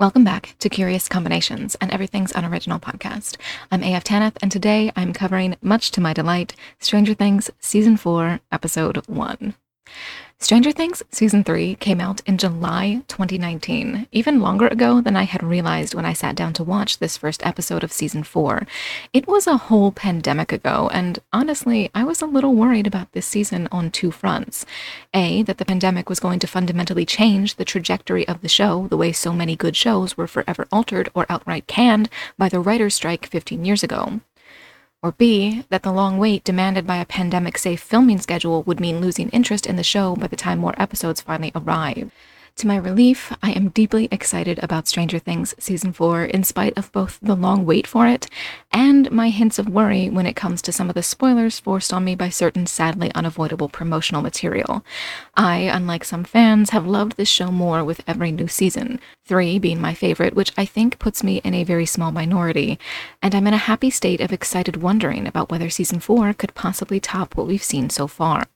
Welcome back to Curious Combinations and Everything's Unoriginal podcast. I'm AF Tanith, and today I'm covering, much to my delight, Stranger Things Season 4, Episode 1. Stranger Things Season 3 came out in July 2019, even longer ago than I had realized when I sat down to watch this first episode of Season 4. It was a whole pandemic ago, and honestly, I was a little worried about this season on two fronts. A, that the pandemic was going to fundamentally change the trajectory of the show, the way so many good shows were forever altered or outright canned by the writer's strike 15 years ago. Or B, that the long wait demanded by a pandemic safe filming schedule would mean losing interest in the show by the time more episodes finally arrive. To my relief, I am deeply excited about Stranger Things Season 4 in spite of both the long wait for it and my hints of worry when it comes to some of the spoilers forced on me by certain sadly unavoidable promotional material. I, unlike some fans, have loved this show more with every new season, 3 being my favorite, which I think puts me in a very small minority, and I'm in a happy state of excited wondering about whether Season 4 could possibly top what we've seen so far.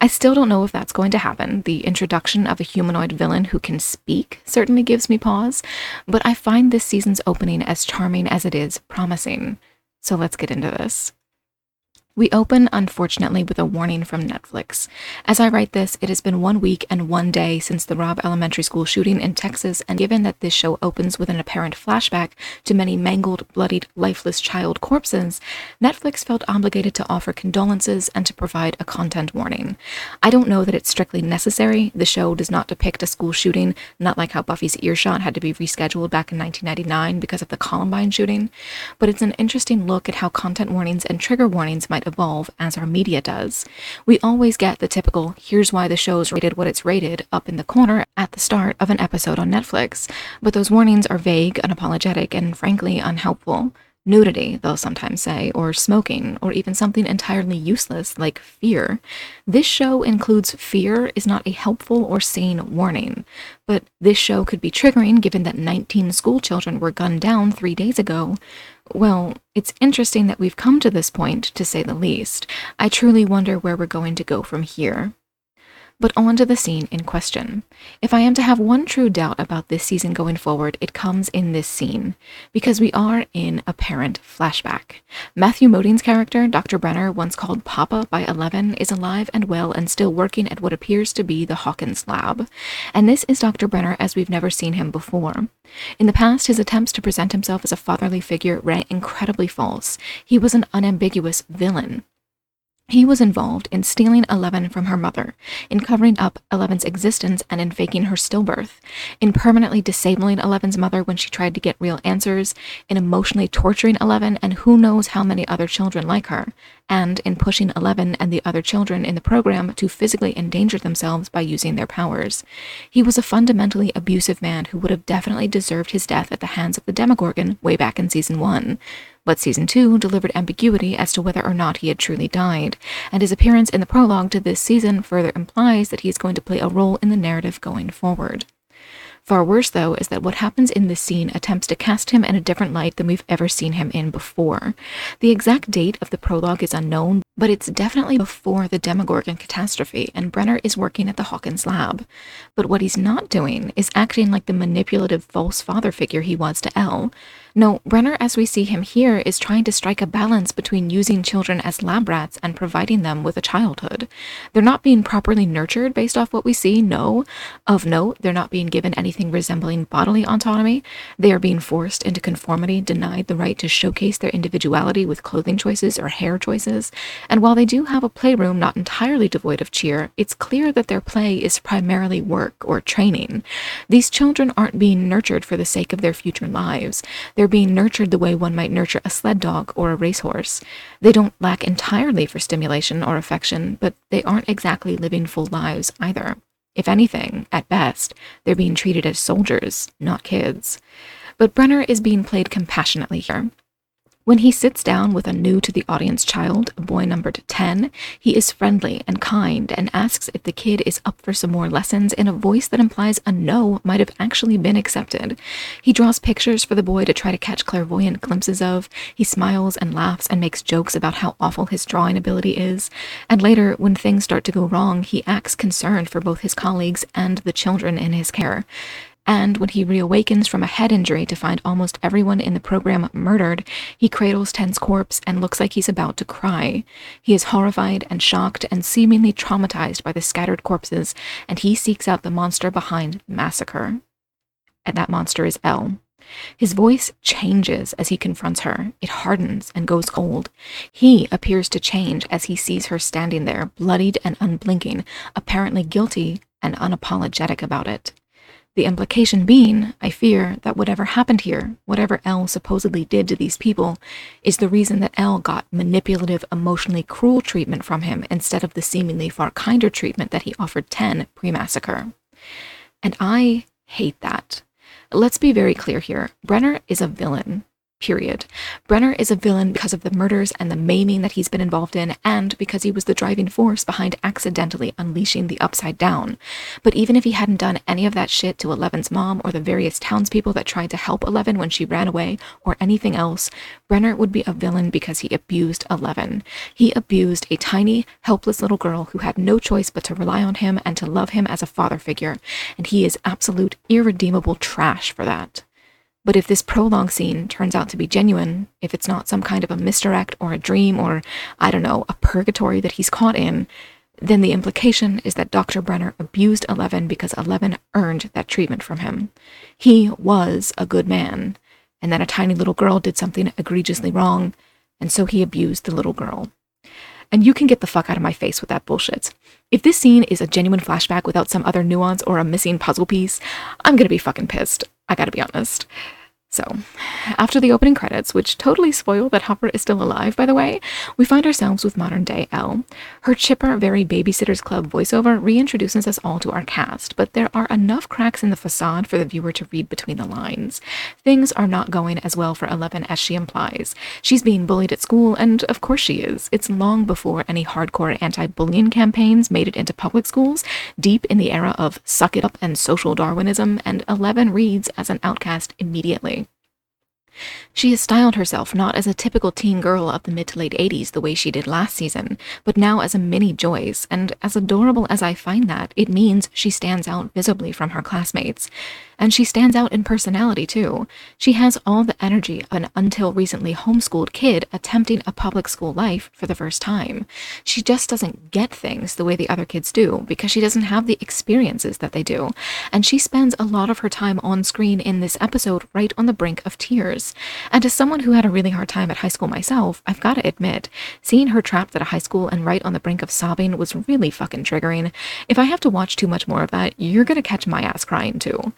I still don't know if that's going to happen. The introduction of a humanoid villain who can speak certainly gives me pause, but I find this season's opening as charming as it is promising. So let's get into this. We open, unfortunately, with a warning from Netflix. As I write this, it has been one week and one day since the Robb Elementary School shooting in Texas, and given that this show opens with an apparent flashback to many mangled, bloodied, lifeless child corpses, Netflix felt obligated to offer condolences and to provide a content warning. I don't know that it's strictly necessary. The show does not depict a school shooting, not like how Buffy's earshot had to be rescheduled back in 1999 because of the Columbine shooting, but it's an interesting look at how content warnings and trigger warnings might evolve as our media does. We always get the typical, here's why the show's rated what it's rated, up in the corner at the start of an episode on Netflix, but those warnings are vague, unapologetic, and frankly unhelpful. Nudity, they'll sometimes say, or smoking, or even something entirely useless like fear. This show includes fear is not a helpful or sane warning, but this show could be triggering given that 19 school children were gunned down three days ago. Well, it's interesting that we've come to this point, to say the least. I truly wonder where we're going to go from here. But on to the scene in question. If I am to have one true doubt about this season going forward, it comes in this scene, because we are in a parent flashback. Matthew Modine's character, Dr. Brenner, once called Papa by Eleven, is alive and well and still working at what appears to be the Hawkins lab. And this is Dr. Brenner as we've never seen him before. In the past, his attempts to present himself as a fatherly figure rang incredibly false. He was an unambiguous villain. He was involved in stealing Eleven from her mother, in covering up Eleven's existence and in faking her stillbirth, in permanently disabling Eleven's mother when she tried to get real answers, in emotionally torturing Eleven and who knows how many other children like her, and in pushing Eleven and the other children in the program to physically endanger themselves by using their powers. He was a fundamentally abusive man who would have definitely deserved his death at the hands of the Demogorgon way back in season 1 but season 2 delivered ambiguity as to whether or not he had truly died, and his appearance in the prologue to this season further implies that he is going to play a role in the narrative going forward. Far worse, though, is that what happens in this scene attempts to cast him in a different light than we've ever seen him in before. The exact date of the prologue is unknown, but it's definitely before the Demogorgon catastrophe, and Brenner is working at the Hawkins lab. But what he's not doing is acting like the manipulative false father figure he was to El. No, Brenner, as we see him here, is trying to strike a balance between using children as lab rats and providing them with a childhood. They're not being properly nurtured based off what we see, no. Of note, they're not being given anything resembling bodily autonomy. They are being forced into conformity, denied the right to showcase their individuality with clothing choices or hair choices. And while they do have a playroom not entirely devoid of cheer, it's clear that their play is primarily work or training. These children aren't being nurtured for the sake of their future lives. They're they're being nurtured the way one might nurture a sled dog or a racehorse. They don't lack entirely for stimulation or affection, but they aren't exactly living full lives either. If anything, at best, they're being treated as soldiers, not kids. But Brenner is being played compassionately here. When he sits down with a new to the audience child, a boy numbered 10, he is friendly and kind and asks if the kid is up for some more lessons in a voice that implies a no might have actually been accepted. He draws pictures for the boy to try to catch clairvoyant glimpses of. He smiles and laughs and makes jokes about how awful his drawing ability is. And later, when things start to go wrong, he acts concerned for both his colleagues and the children in his care. And when he reawakens from a head injury to find almost everyone in the program murdered, he cradles Ten's corpse and looks like he's about to cry. He is horrified and shocked and seemingly traumatized by the scattered corpses, and he seeks out the monster behind massacre. And that monster is El. His voice changes as he confronts her. It hardens and goes cold. He appears to change as he sees her standing there, bloodied and unblinking, apparently guilty and unapologetic about it. The implication being, I fear, that whatever happened here, whatever El supposedly did to these people, is the reason that El got manipulative, emotionally cruel treatment from him instead of the seemingly far kinder treatment that he offered Ten pre massacre. And I hate that. Let's be very clear here Brenner is a villain. Period. Brenner is a villain because of the murders and the maiming that he's been involved in, and because he was the driving force behind accidentally unleashing the Upside Down. But even if he hadn't done any of that shit to Eleven's mom or the various townspeople that tried to help Eleven when she ran away or anything else, Brenner would be a villain because he abused Eleven. He abused a tiny, helpless little girl who had no choice but to rely on him and to love him as a father figure, and he is absolute, irredeemable trash for that. But if this prologue scene turns out to be genuine, if it's not some kind of a misdirect or a dream or, I don't know, a purgatory that he's caught in, then the implication is that Dr. Brenner abused Eleven because Eleven earned that treatment from him. He was a good man, and then a tiny little girl did something egregiously wrong, and so he abused the little girl. And you can get the fuck out of my face with that bullshit. If this scene is a genuine flashback without some other nuance or a missing puzzle piece, I'm gonna be fucking pissed. I gotta be honest. So, after the opening credits, which totally spoil that Hopper is still alive, by the way, we find ourselves with modern day El. Her chipper, very Babysitters Club voiceover reintroduces us all to our cast, but there are enough cracks in the facade for the viewer to read between the lines. Things are not going as well for Eleven as she implies. She's being bullied at school, and of course she is. It's long before any hardcore anti bullying campaigns made it into public schools, deep in the era of suck it up and social Darwinism, and Eleven reads as an outcast immediately. She has styled herself not as a typical teen girl of the mid to late 80s the way she did last season, but now as a mini Joyce, and as adorable as I find that, it means she stands out visibly from her classmates. And she stands out in personality too. She has all the energy of an until recently homeschooled kid attempting a public school life for the first time. She just doesn't get things the way the other kids do because she doesn't have the experiences that they do. And she spends a lot of her time on screen in this episode right on the brink of tears. And as someone who had a really hard time at high school myself, I've got to admit, seeing her trapped at a high school and right on the brink of sobbing was really fucking triggering. If I have to watch too much more of that, you're gonna catch my ass crying too.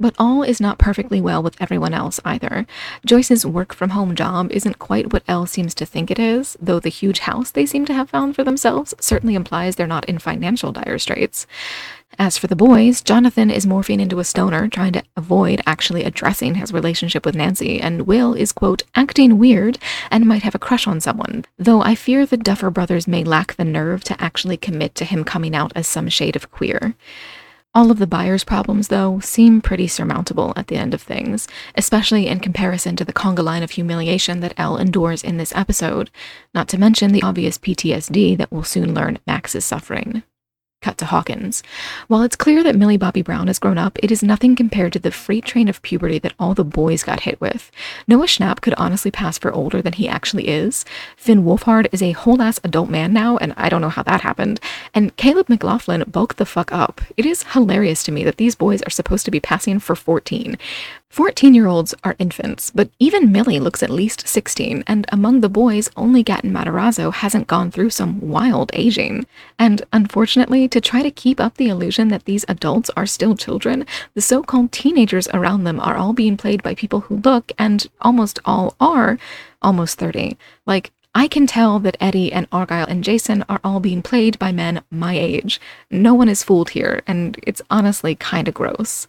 But all is not perfectly well with everyone else either. Joyce's work from home job isn't quite what El seems to think it is, though the huge house they seem to have found for themselves certainly implies they're not in financial dire straits. As for the boys, Jonathan is morphing into a stoner, trying to avoid actually addressing his relationship with Nancy, and Will is, quote, acting weird and might have a crush on someone, though I fear the Duffer brothers may lack the nerve to actually commit to him coming out as some shade of queer. All of the Byers' problems, though, seem pretty surmountable at the end of things, especially in comparison to the conga line of humiliation that El endures in this episode, not to mention the obvious PTSD that we'll soon learn Max is suffering. Cut to Hawkins. While it's clear that Millie Bobby Brown has grown up, it is nothing compared to the freight train of puberty that all the boys got hit with. Noah Schnapp could honestly pass for older than he actually is. Finn Wolfhard is a whole ass adult man now, and I don't know how that happened. And Caleb McLaughlin bulked the fuck up. It is hilarious to me that these boys are supposed to be passing for 14. 14 year olds are infants, but even Millie looks at least 16, and among the boys, only Gaten Matarazzo hasn't gone through some wild aging. And unfortunately, to try to keep up the illusion that these adults are still children, the so called teenagers around them are all being played by people who look, and almost all are, almost 30. Like, I can tell that Eddie and Argyle and Jason are all being played by men my age. No one is fooled here, and it's honestly kinda gross.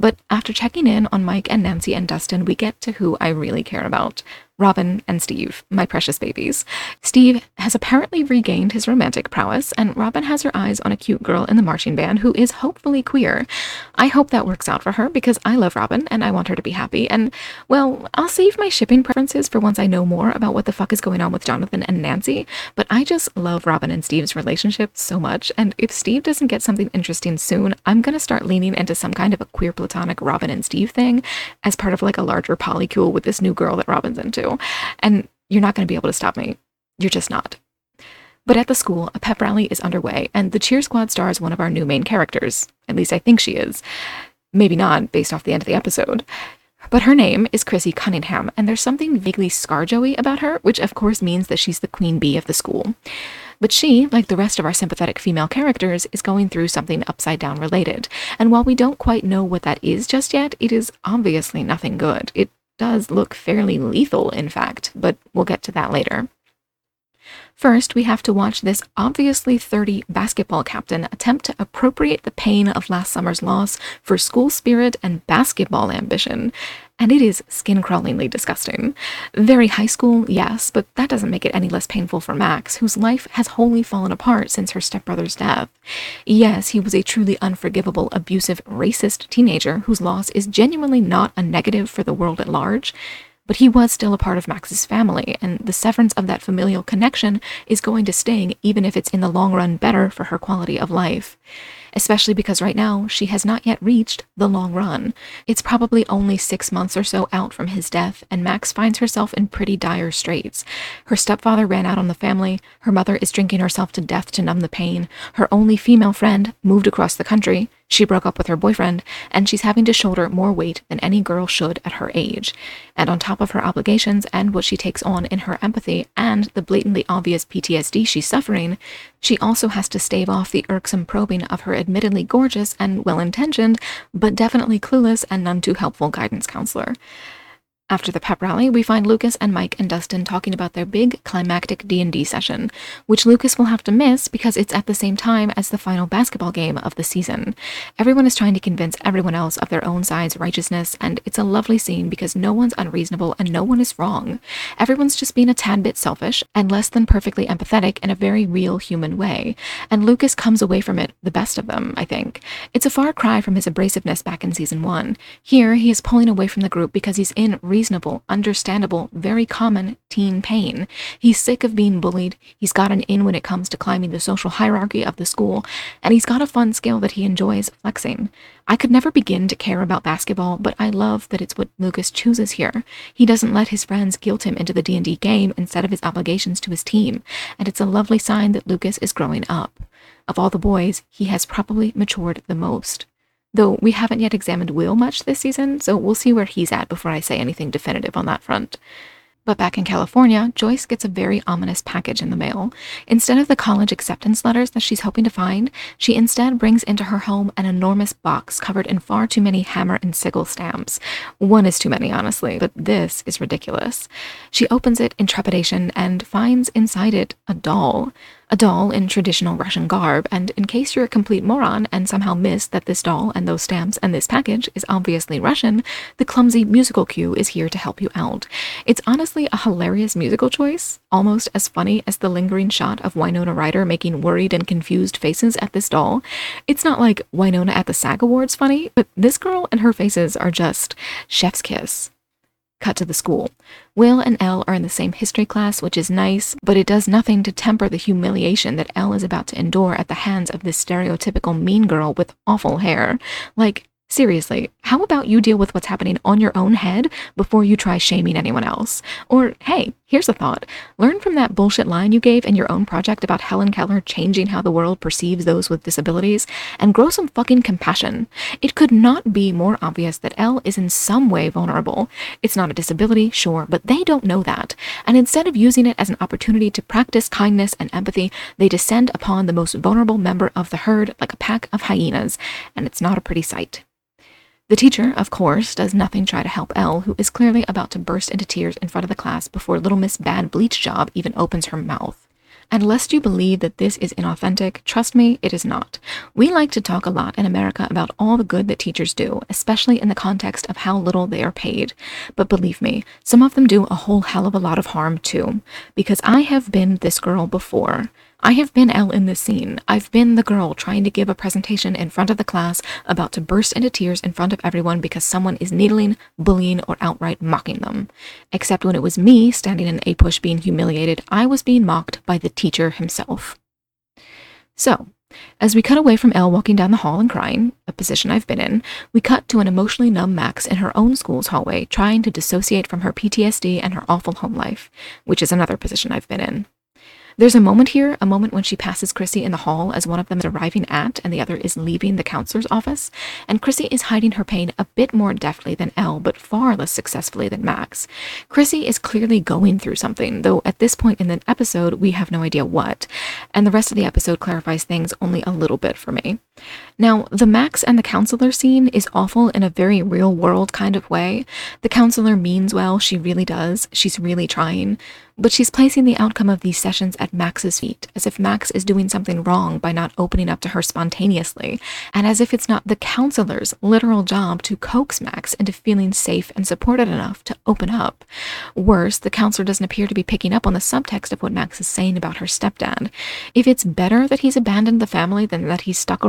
But after checking in on Mike and Nancy and Dustin, we get to who I really care about Robin and Steve, my precious babies. Steve has apparently regained his romantic prowess, and Robin has her eyes on a cute girl in the marching band who is hopefully queer. I hope that works out for her because I love Robin and I want her to be happy. And, well, I'll save my shipping preferences for once I know more about what the fuck is going on with Jonathan and Nancy, but I just love Robin and Steve's relationship so much. And if Steve doesn't get something interesting soon, I'm gonna start leaning into some kind of a queer platonic Robin and Steve thing as part of like a larger polycule with this new girl that Robin's into. And you're not going to be able to stop me. You're just not. But at the school, a pep rally is underway, and the cheer squad stars one of our new main characters. At least I think she is. Maybe not, based off the end of the episode. But her name is Chrissy Cunningham, and there's something vaguely Scarjoey about her, which of course means that she's the queen bee of the school. But she, like the rest of our sympathetic female characters, is going through something upside down related. And while we don't quite know what that is just yet, it is obviously nothing good. It does look fairly lethal, in fact, but we'll get to that later. First, we have to watch this obviously 30 basketball captain attempt to appropriate the pain of last summer's loss for school spirit and basketball ambition and it is skin crawlingly disgusting. Very high school, yes, but that doesn't make it any less painful for Max, whose life has wholly fallen apart since her stepbrother's death. Yes, he was a truly unforgivable, abusive, racist teenager whose loss is genuinely not a negative for the world at large. But he was still a part of Max's family, and the severance of that familial connection is going to sting even if it's in the long run better for her quality of life especially because right now she has not yet reached the long run. It's probably only six months or so out from his death, and Max finds herself in pretty dire straits. Her stepfather ran out on the family, her mother is drinking herself to death to numb the pain, her only female friend moved across the country, she broke up with her boyfriend, and she's having to shoulder more weight than any girl should at her age. And on top of her obligations and what she takes on in her empathy and the blatantly obvious PTSD she's suffering, she also has to stave off the irksome probing of her admittedly gorgeous and well intentioned, but definitely clueless and none too helpful guidance counselor. After the pep rally, we find Lucas and Mike and Dustin talking about their big climactic D&D session, which Lucas will have to miss because it's at the same time as the final basketball game of the season. Everyone is trying to convince everyone else of their own side's righteousness, and it's a lovely scene because no one's unreasonable and no one is wrong. Everyone's just being a tad bit selfish and less than perfectly empathetic in a very real human way, and Lucas comes away from it the best of them, I think. It's a far cry from his abrasiveness back in season 1. Here, he is pulling away from the group because he's in reasonable, understandable, very common teen pain. He's sick of being bullied, he's got an in when it comes to climbing the social hierarchy of the school, and he's got a fun skill that he enjoys flexing. I could never begin to care about basketball, but I love that it's what Lucas chooses here. He doesn't let his friends guilt him into the D&D game instead of his obligations to his team, and it's a lovely sign that Lucas is growing up. Of all the boys, he has probably matured the most. Though we haven't yet examined Will much this season, so we'll see where he's at before I say anything definitive on that front. But back in California, Joyce gets a very ominous package in the mail. Instead of the college acceptance letters that she's hoping to find, she instead brings into her home an enormous box covered in far too many hammer and sickle stamps. One is too many, honestly, but this is ridiculous. She opens it in trepidation and finds inside it a doll a doll in traditional Russian garb, and in case you're a complete moron and somehow miss that this doll and those stamps and this package is obviously Russian, the clumsy musical cue is here to help you out. It's honestly a hilarious musical choice, almost as funny as the lingering shot of Winona Ryder making worried and confused faces at this doll. It's not like Winona at the SAG Awards funny, but this girl and her faces are just chef's kiss. Cut to the school. Will and El are in the same history class, which is nice, but it does nothing to temper the humiliation that El is about to endure at the hands of this stereotypical mean girl with awful hair. Like, Seriously, how about you deal with what's happening on your own head before you try shaming anyone else? Or, hey, here's a thought. Learn from that bullshit line you gave in your own project about Helen Keller changing how the world perceives those with disabilities and grow some fucking compassion. It could not be more obvious that El is in some way vulnerable. It's not a disability, sure, but they don't know that. And instead of using it as an opportunity to practice kindness and empathy, they descend upon the most vulnerable member of the herd like a pack of hyenas, and it's not a pretty sight. The teacher, of course, does nothing try to help El, who is clearly about to burst into tears in front of the class before Little Miss Bad Bleach Job even opens her mouth. And lest you believe that this is inauthentic, trust me, it is not. We like to talk a lot in America about all the good that teachers do, especially in the context of how little they are paid. But believe me, some of them do a whole hell of a lot of harm too. Because I have been this girl before. I have been El in this scene. I've been the girl trying to give a presentation in front of the class, about to burst into tears in front of everyone because someone is needling, bullying, or outright mocking them. Except when it was me standing in a push being humiliated, I was being mocked by the teacher himself. So, as we cut away from El walking down the hall and crying, a position I've been in, we cut to an emotionally numb Max in her own school's hallway trying to dissociate from her PTSD and her awful home life, which is another position I've been in. There's a moment here, a moment when she passes Chrissy in the hall as one of them is arriving at and the other is leaving the counselor's office, and Chrissy is hiding her pain a bit more deftly than El, but far less successfully than Max. Chrissy is clearly going through something, though at this point in the episode, we have no idea what, and the rest of the episode clarifies things only a little bit for me. Now, the Max and the counselor scene is awful in a very real world kind of way. The counselor means well, she really does, she's really trying but she's placing the outcome of these sessions at Max's feet, as if Max is doing something wrong by not opening up to her spontaneously, and as if it's not the counselor's literal job to coax Max into feeling safe and supported enough to open up. Worse, the counselor doesn't appear to be picking up on the subtext of what Max is saying about her stepdad. If it's better that he's abandoned the family than that he's stuck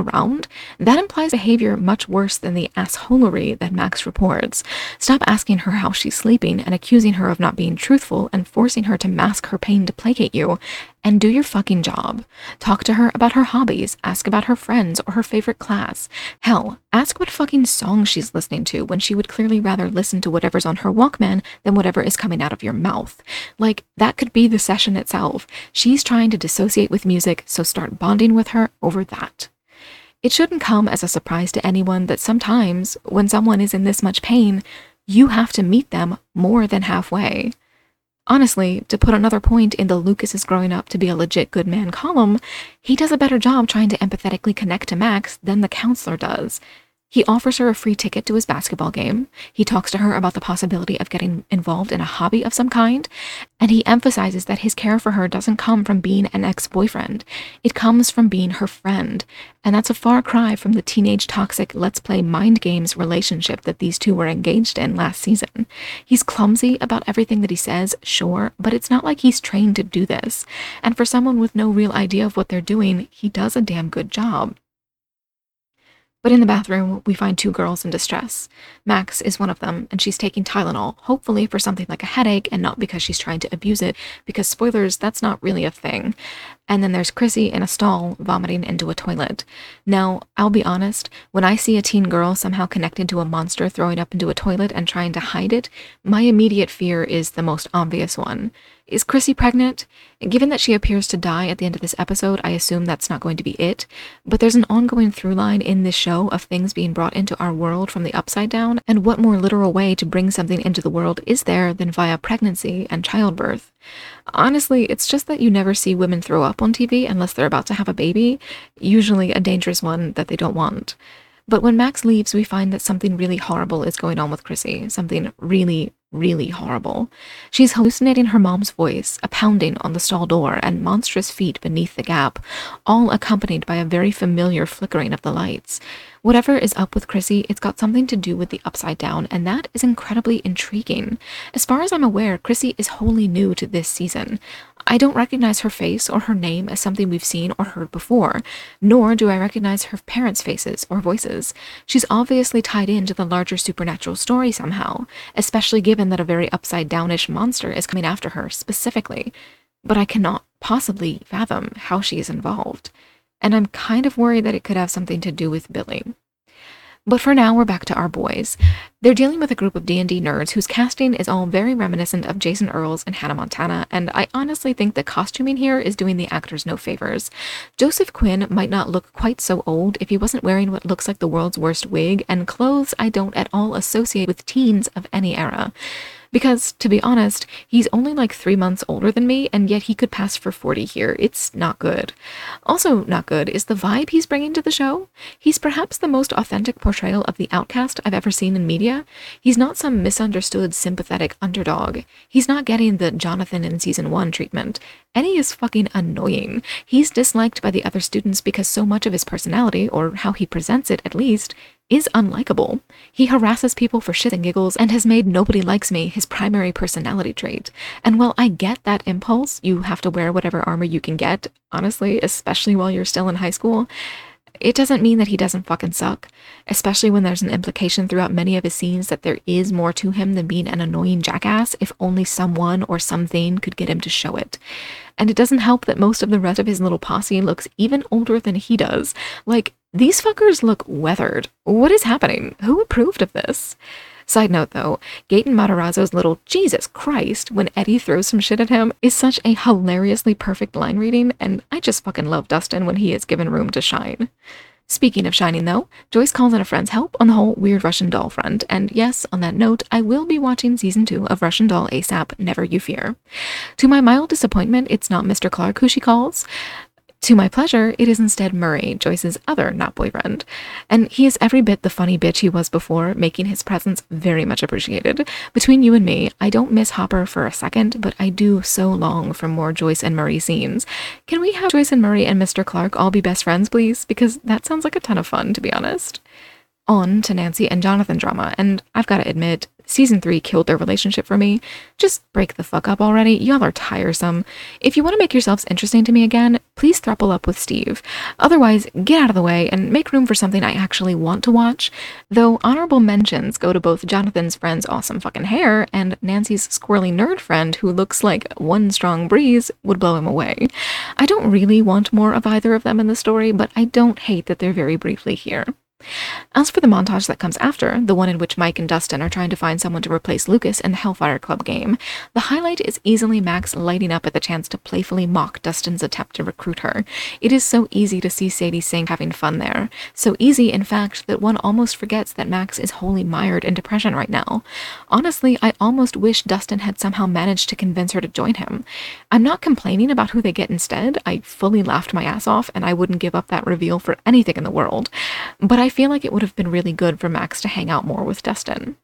that implies behavior much worse than the assholery that Max reports. Stop asking her how she's sleeping and accusing her of not being truthful and forcing her to mask her pain to placate you, and do your fucking job. Talk to her about her hobbies, ask about her friends or her favorite class. Hell, ask what fucking song she's listening to when she would clearly rather listen to whatever's on her Walkman than whatever is coming out of your mouth. Like, that could be the session itself. She's trying to dissociate with music, so start bonding with her over that. It shouldn't come as a surprise to anyone that sometimes, when someone is in this much pain, you have to meet them more than halfway. Honestly, to put another point in the Lucas is growing up to be a legit good man column, he does a better job trying to empathetically connect to Max than the counselor does. He offers her a free ticket to his basketball game. He talks to her about the possibility of getting involved in a hobby of some kind. And he emphasizes that his care for her doesn't come from being an ex boyfriend, it comes from being her friend. And that's a far cry from the teenage toxic let's play mind games relationship that these two were engaged in last season. He's clumsy about everything that he says, sure, but it's not like he's trained to do this. And for someone with no real idea of what they're doing, he does a damn good job. But in the bathroom, we find two girls in distress. Max is one of them, and she's taking Tylenol, hopefully for something like a headache and not because she's trying to abuse it, because spoilers, that's not really a thing. And then there's Chrissy in a stall vomiting into a toilet. Now, I'll be honest, when I see a teen girl somehow connected to a monster throwing up into a toilet and trying to hide it, my immediate fear is the most obvious one. Is Chrissy pregnant? Given that she appears to die at the end of this episode, I assume that's not going to be it. But there's an ongoing through line in this show of things being brought into our world from the upside down, and what more literal way to bring something into the world is there than via pregnancy and childbirth? Honestly, it's just that you never see women throw up on TV unless they're about to have a baby, usually a dangerous one that they don't want. But when Max leaves, we find that something really horrible is going on with Chrissy. Something really, really horrible. She's hallucinating her mom's voice, a pounding on the stall door, and monstrous feet beneath the gap, all accompanied by a very familiar flickering of the lights. Whatever is up with Chrissy, it's got something to do with the upside down, and that is incredibly intriguing. As far as I'm aware, Chrissy is wholly new to this season. I don't recognize her face or her name as something we've seen or heard before, nor do I recognize her parents' faces or voices. She's obviously tied into the larger supernatural story somehow, especially given that a very upside downish monster is coming after her specifically. But I cannot possibly fathom how she is involved and I'm kind of worried that it could have something to do with Billy. But for now, we're back to our boys. They're dealing with a group of D&D nerds whose casting is all very reminiscent of Jason Earles and Hannah Montana, and I honestly think the costuming here is doing the actors no favors. Joseph Quinn might not look quite so old if he wasn't wearing what looks like the world's worst wig and clothes I don't at all associate with teens of any era. Because, to be honest, he's only like three months older than me, and yet he could pass for 40 here. It's not good. Also, not good is the vibe he's bringing to the show. He's perhaps the most authentic portrayal of the outcast I've ever seen in media. He's not some misunderstood, sympathetic underdog. He's not getting the Jonathan in season one treatment. Eddie is fucking annoying. He's disliked by the other students because so much of his personality, or how he presents it at least, is unlikable. He harasses people for shit and giggles and has made Nobody Likes Me his primary personality trait. And while I get that impulse, you have to wear whatever armor you can get, honestly, especially while you're still in high school, it doesn't mean that he doesn't fucking suck, especially when there's an implication throughout many of his scenes that there is more to him than being an annoying jackass if only someone or something could get him to show it. And it doesn't help that most of the rest of his little posse looks even older than he does. Like, these fuckers look weathered. What is happening? Who approved of this? Side note though, Gaten Matarazzo's little Jesus Christ when Eddie throws some shit at him is such a hilariously perfect line reading, and I just fucking love Dustin when he is given room to shine. Speaking of shining though, Joyce calls in a friend's help on the whole weird Russian doll front, and yes, on that note, I will be watching season 2 of Russian Doll ASAP, never you fear. To my mild disappointment, it's not Mr. Clark who she calls. To my pleasure, it is instead Murray, Joyce's other not boyfriend. And he is every bit the funny bitch he was before, making his presence very much appreciated. Between you and me, I don't miss Hopper for a second, but I do so long for more Joyce and Murray scenes. Can we have Joyce and Murray and Mr. Clark all be best friends, please? Because that sounds like a ton of fun, to be honest. On to Nancy and Jonathan drama, and I've got to admit, Season 3 killed their relationship for me. Just break the fuck up already. Y'all are tiresome. If you want to make yourselves interesting to me again, please throuple up with Steve. Otherwise, get out of the way and make room for something I actually want to watch. Though honorable mentions go to both Jonathan's friend's awesome fucking hair and Nancy's squirrely nerd friend who looks like one strong breeze would blow him away. I don't really want more of either of them in the story, but I don't hate that they're very briefly here. As for the montage that comes after, the one in which Mike and Dustin are trying to find someone to replace Lucas in the Hellfire Club game, the highlight is easily Max lighting up at the chance to playfully mock Dustin's attempt to recruit her. It is so easy to see Sadie Sink having fun there. So easy, in fact, that one almost forgets that Max is wholly mired in depression right now. Honestly, I almost wish Dustin had somehow managed to convince her to join him. I'm not complaining about who they get instead. I fully laughed my ass off, and I wouldn't give up that reveal for anything in the world. But I feel like it would have been really good for Max to hang out more with Dustin.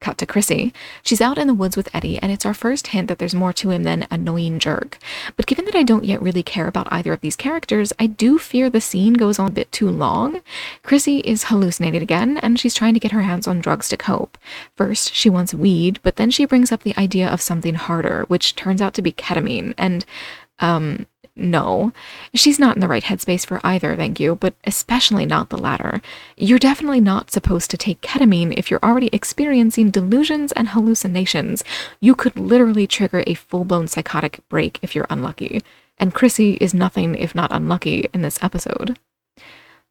Cut to Chrissy. She's out in the woods with Eddie, and it's our first hint that there's more to him than annoying jerk. But given that I don't yet really care about either of these characters, I do fear the scene goes on a bit too long. Chrissy is hallucinated again, and she's trying to get her hands on drugs to cope. First, she wants weed, but then she brings up the idea of something harder, which turns out to be ketamine, and, um, no. She's not in the right headspace for either, thank you, but especially not the latter. You're definitely not supposed to take ketamine if you're already experiencing delusions and hallucinations. You could literally trigger a full blown psychotic break if you're unlucky. And Chrissy is nothing if not unlucky in this episode.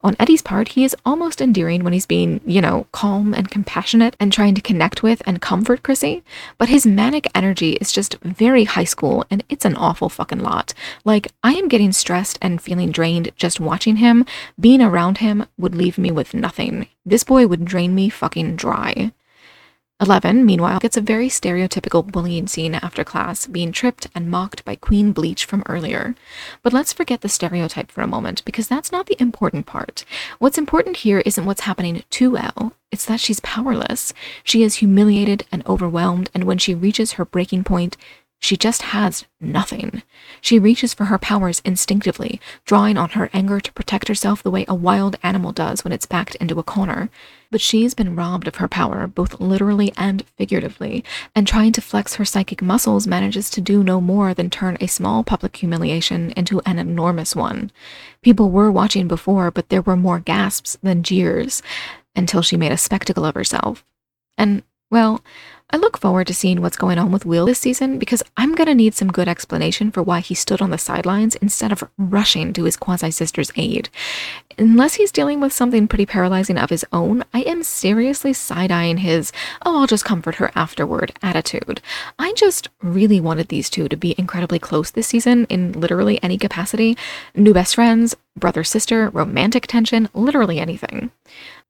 On Eddie's part, he is almost endearing when he's being, you know, calm and compassionate and trying to connect with and comfort Chrissy, but his manic energy is just very high school and it's an awful fucking lot. Like, I am getting stressed and feeling drained just watching him. Being around him would leave me with nothing. This boy would drain me fucking dry. Eleven, meanwhile, gets a very stereotypical bullying scene after class, being tripped and mocked by Queen Bleach from earlier. But let's forget the stereotype for a moment, because that's not the important part. What's important here isn't what's happening to El, it's that she's powerless. She is humiliated and overwhelmed, and when she reaches her breaking point, she just has nothing. She reaches for her powers instinctively, drawing on her anger to protect herself the way a wild animal does when it's backed into a corner. But she's been robbed of her power, both literally and figuratively, and trying to flex her psychic muscles manages to do no more than turn a small public humiliation into an enormous one. People were watching before, but there were more gasps than jeers, until she made a spectacle of herself. And, well, I look forward to seeing what's going on with Will this season because I'm going to need some good explanation for why he stood on the sidelines instead of rushing to his quasi sister's aid. Unless he's dealing with something pretty paralyzing of his own, I am seriously side eyeing his, oh, I'll just comfort her afterward attitude. I just really wanted these two to be incredibly close this season in literally any capacity new best friends, brother sister, romantic tension, literally anything.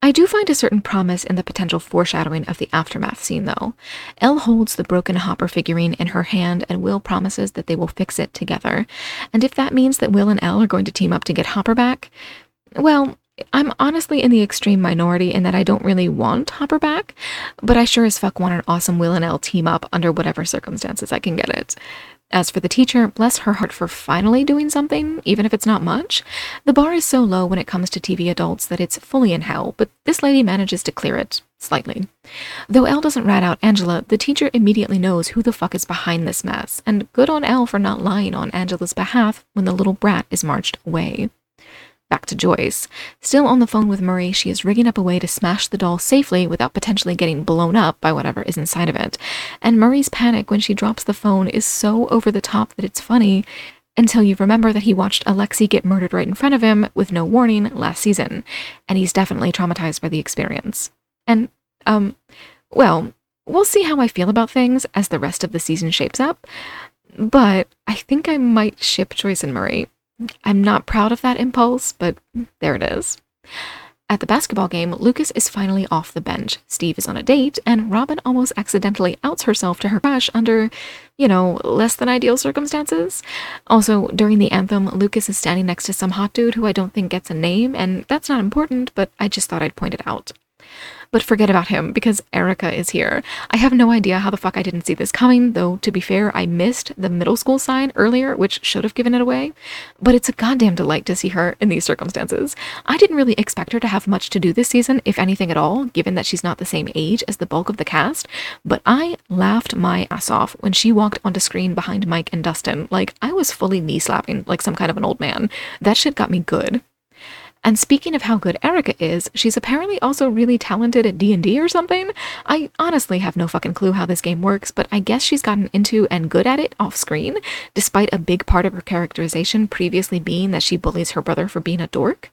I do find a certain promise in the potential foreshadowing of the aftermath scene, though. El holds the broken Hopper figurine in her hand, and Will promises that they will fix it together. And if that means that Will and El are going to team up to get Hopper back, well, I'm honestly in the extreme minority in that I don't really want Hopper back, but I sure as fuck want an awesome Will and El team up under whatever circumstances I can get it. As for the teacher, bless her heart for finally doing something, even if it's not much. The bar is so low when it comes to TV adults that it's fully in hell, but this lady manages to clear it, slightly. Though El doesn't rat out Angela, the teacher immediately knows who the fuck is behind this mess, and good on El for not lying on Angela's behalf when the little brat is marched away. Back to Joyce. Still on the phone with Murray, she is rigging up a way to smash the doll safely without potentially getting blown up by whatever is inside of it. And Murray's panic when she drops the phone is so over the top that it's funny until you remember that he watched Alexei get murdered right in front of him with no warning last season, and he's definitely traumatized by the experience. And, um, well, we'll see how I feel about things as the rest of the season shapes up, but I think I might ship Joyce and Murray. I'm not proud of that impulse, but there it is. At the basketball game, Lucas is finally off the bench. Steve is on a date, and Robin almost accidentally outs herself to her crush under, you know, less than ideal circumstances. Also, during the anthem, Lucas is standing next to some hot dude who I don't think gets a name, and that's not important, but I just thought I'd point it out. But forget about him because Erica is here. I have no idea how the fuck I didn't see this coming, though to be fair, I missed the middle school sign earlier, which should have given it away. But it's a goddamn delight to see her in these circumstances. I didn't really expect her to have much to do this season, if anything at all, given that she's not the same age as the bulk of the cast, but I laughed my ass off when she walked onto screen behind Mike and Dustin. Like, I was fully knee slapping like some kind of an old man. That shit got me good. And speaking of how good Erica is, she's apparently also really talented at D&D or something. I honestly have no fucking clue how this game works, but I guess she's gotten into and good at it off screen, despite a big part of her characterization previously being that she bullies her brother for being a dork.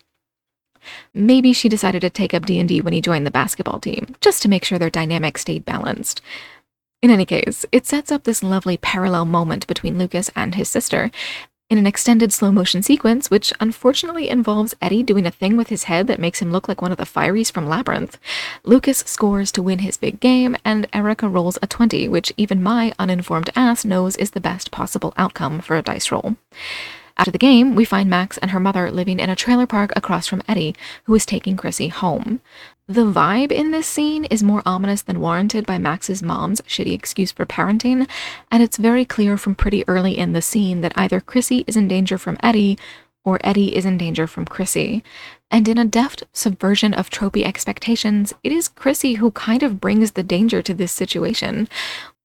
Maybe she decided to take up D&D when he joined the basketball team, just to make sure their dynamic stayed balanced. In any case, it sets up this lovely parallel moment between Lucas and his sister, in an extended slow motion sequence, which unfortunately involves Eddie doing a thing with his head that makes him look like one of the Fireys from Labyrinth. Lucas scores to win his big game, and Erica rolls a 20, which even my uninformed ass knows is the best possible outcome for a dice roll. After the game, we find Max and her mother living in a trailer park across from Eddie, who is taking Chrissy home. The vibe in this scene is more ominous than warranted by Max's mom's shitty excuse for parenting, and it's very clear from pretty early in the scene that either Chrissy is in danger from Eddie or Eddie is in danger from Chrissy. And in a deft subversion of tropey expectations, it is Chrissy who kind of brings the danger to this situation.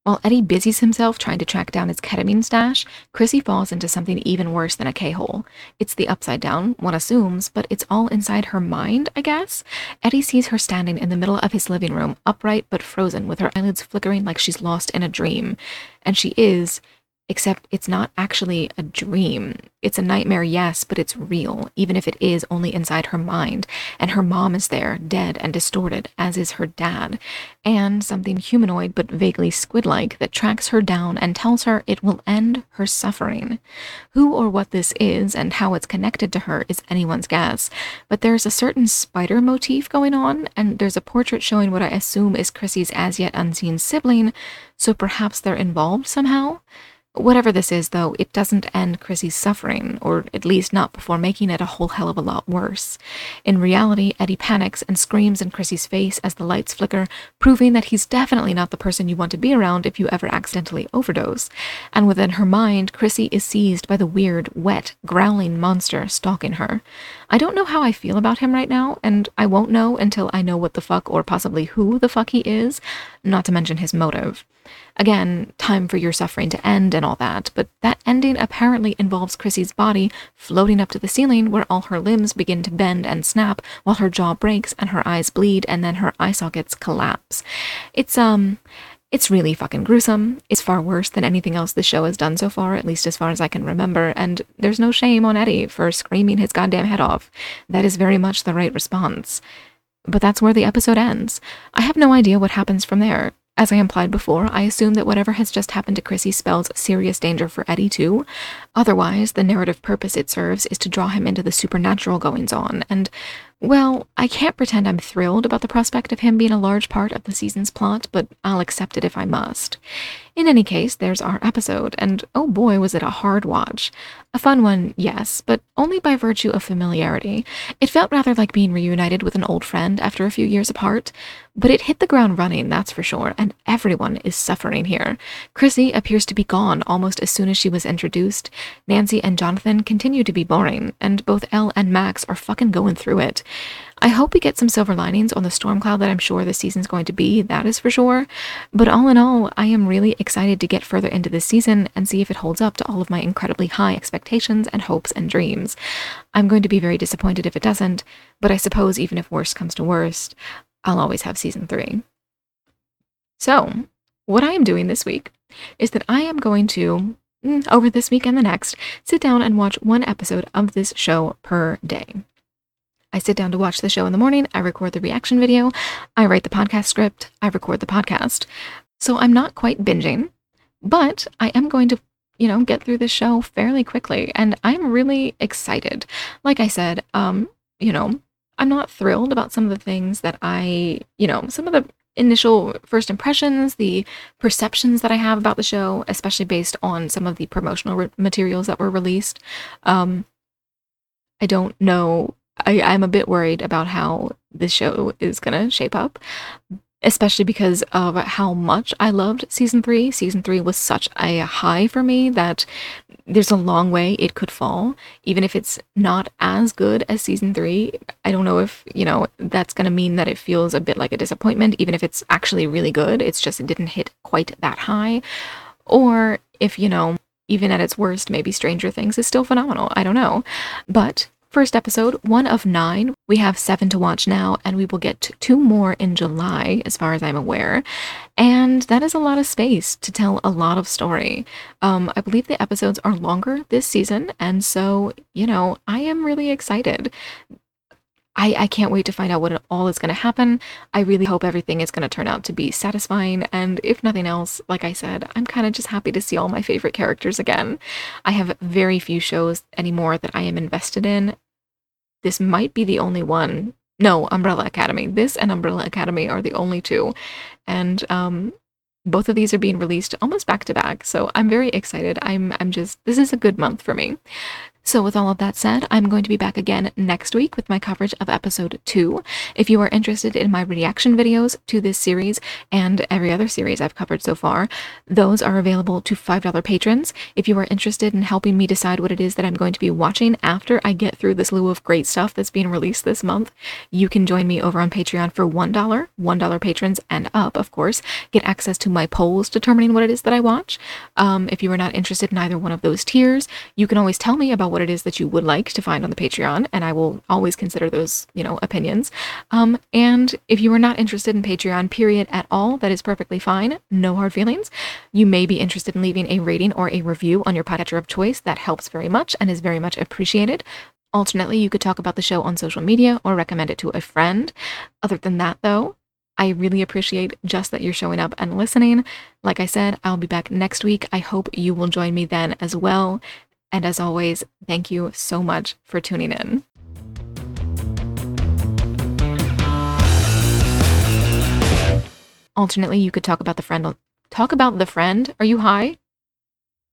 While Eddie busies himself trying to track down his ketamine stash, Chrissy falls into something even worse than a K-hole. It's the upside down, one assumes, but it's all inside her mind, I guess. Eddie sees her standing in the middle of his living room, upright but frozen, with her eyelids flickering like she's lost in a dream. And she is, Except it's not actually a dream. It's a nightmare, yes, but it's real, even if it is only inside her mind. And her mom is there, dead and distorted, as is her dad. And something humanoid but vaguely squid like that tracks her down and tells her it will end her suffering. Who or what this is and how it's connected to her is anyone's guess, but there's a certain spider motif going on, and there's a portrait showing what I assume is Chrissy's as yet unseen sibling, so perhaps they're involved somehow? Whatever this is, though, it doesn't end Chrissy's suffering, or at least not before making it a whole hell of a lot worse. In reality, Eddie panics and screams in Chrissy's face as the lights flicker, proving that he's definitely not the person you want to be around if you ever accidentally overdose. And within her mind, Chrissy is seized by the weird, wet, growling monster stalking her. I don't know how I feel about him right now, and I won't know until I know what the fuck or possibly who the fuck he is, not to mention his motive. Again, time for your suffering to end and all that, but that ending apparently involves Chrissy's body floating up to the ceiling where all her limbs begin to bend and snap while her jaw breaks and her eyes bleed and then her eye sockets collapse. It's, um, it's really fucking gruesome. It's far worse than anything else the show has done so far, at least as far as I can remember, and there's no shame on Eddie for screaming his goddamn head off. That is very much the right response. But that's where the episode ends. I have no idea what happens from there. As I implied before, I assume that whatever has just happened to Chrissy spells serious danger for Eddie too. Otherwise, the narrative purpose it serves is to draw him into the supernatural goings on, and Well, I can't pretend I'm thrilled about the prospect of him being a large part of the season's plot, but I'll accept it if I must. In any case, there's our episode, and oh boy, was it a hard watch. A fun one, yes, but only by virtue of familiarity. It felt rather like being reunited with an old friend after a few years apart, but it hit the ground running, that's for sure, and everyone is suffering here. Chrissy appears to be gone almost as soon as she was introduced. Nancy and Jonathan continue to be boring, and both El and Max are fucking going through it. I hope we get some silver linings on the storm cloud that I'm sure this season's going to be, that is for sure. But all in all, I am really excited to get further into this season and see if it holds up to all of my incredibly high expectations and hopes and dreams. I'm going to be very disappointed if it doesn't, but I suppose even if worst comes to worst, I'll always have season three. So, what I am doing this week is that I am going to, mm, over this week and the next, sit down and watch one episode of this show per day. I sit down to watch the show in the morning, I record the reaction video, I write the podcast script, I record the podcast. So I'm not quite binging, but I am going to, you know, get through the show fairly quickly and I'm really excited. Like I said, um, you know, I'm not thrilled about some of the things that I, you know, some of the initial first impressions, the perceptions that I have about the show, especially based on some of the promotional re- materials that were released. Um, I don't know I, I'm a bit worried about how this show is gonna shape up, especially because of how much I loved season three. Season three was such a high for me that there's a long way it could fall, even if it's not as good as season three. I don't know if, you know, that's gonna mean that it feels a bit like a disappointment, even if it's actually really good. It's just it didn't hit quite that high. Or if, you know, even at its worst, maybe Stranger Things is still phenomenal. I don't know. But First episode, one of nine. We have seven to watch now, and we will get two more in July, as far as I'm aware. And that is a lot of space to tell a lot of story. Um, I believe the episodes are longer this season, and so, you know, I am really excited. I, I can't wait to find out what all is going to happen. I really hope everything is going to turn out to be satisfying. And if nothing else, like I said, I'm kind of just happy to see all my favorite characters again. I have very few shows anymore that I am invested in, this might be the only one. No, Umbrella Academy. This and Umbrella Academy are the only two. And um, both of these are being released almost back to back. So I'm very excited. I'm I'm just this is a good month for me. So, with all of that said, I'm going to be back again next week with my coverage of episode two. If you are interested in my reaction videos to this series and every other series I've covered so far, those are available to $5 patrons. If you are interested in helping me decide what it is that I'm going to be watching after I get through this slew of great stuff that's being released this month, you can join me over on Patreon for $1. $1 patrons and up, of course, get access to my polls determining what it is that I watch. Um, if you are not interested in either one of those tiers, you can always tell me about what it is that you would like to find on the Patreon, and I will always consider those, you know, opinions. Um, and if you are not interested in Patreon, period, at all, that is perfectly fine. No hard feelings. You may be interested in leaving a rating or a review on your podcatcher of choice. That helps very much and is very much appreciated. Alternately, you could talk about the show on social media or recommend it to a friend. Other than that, though, I really appreciate just that you're showing up and listening. Like I said, I'll be back next week. I hope you will join me then as well. And as always, thank you so much for tuning in. Alternately, you could talk about the friend. Talk about the friend. Are you high?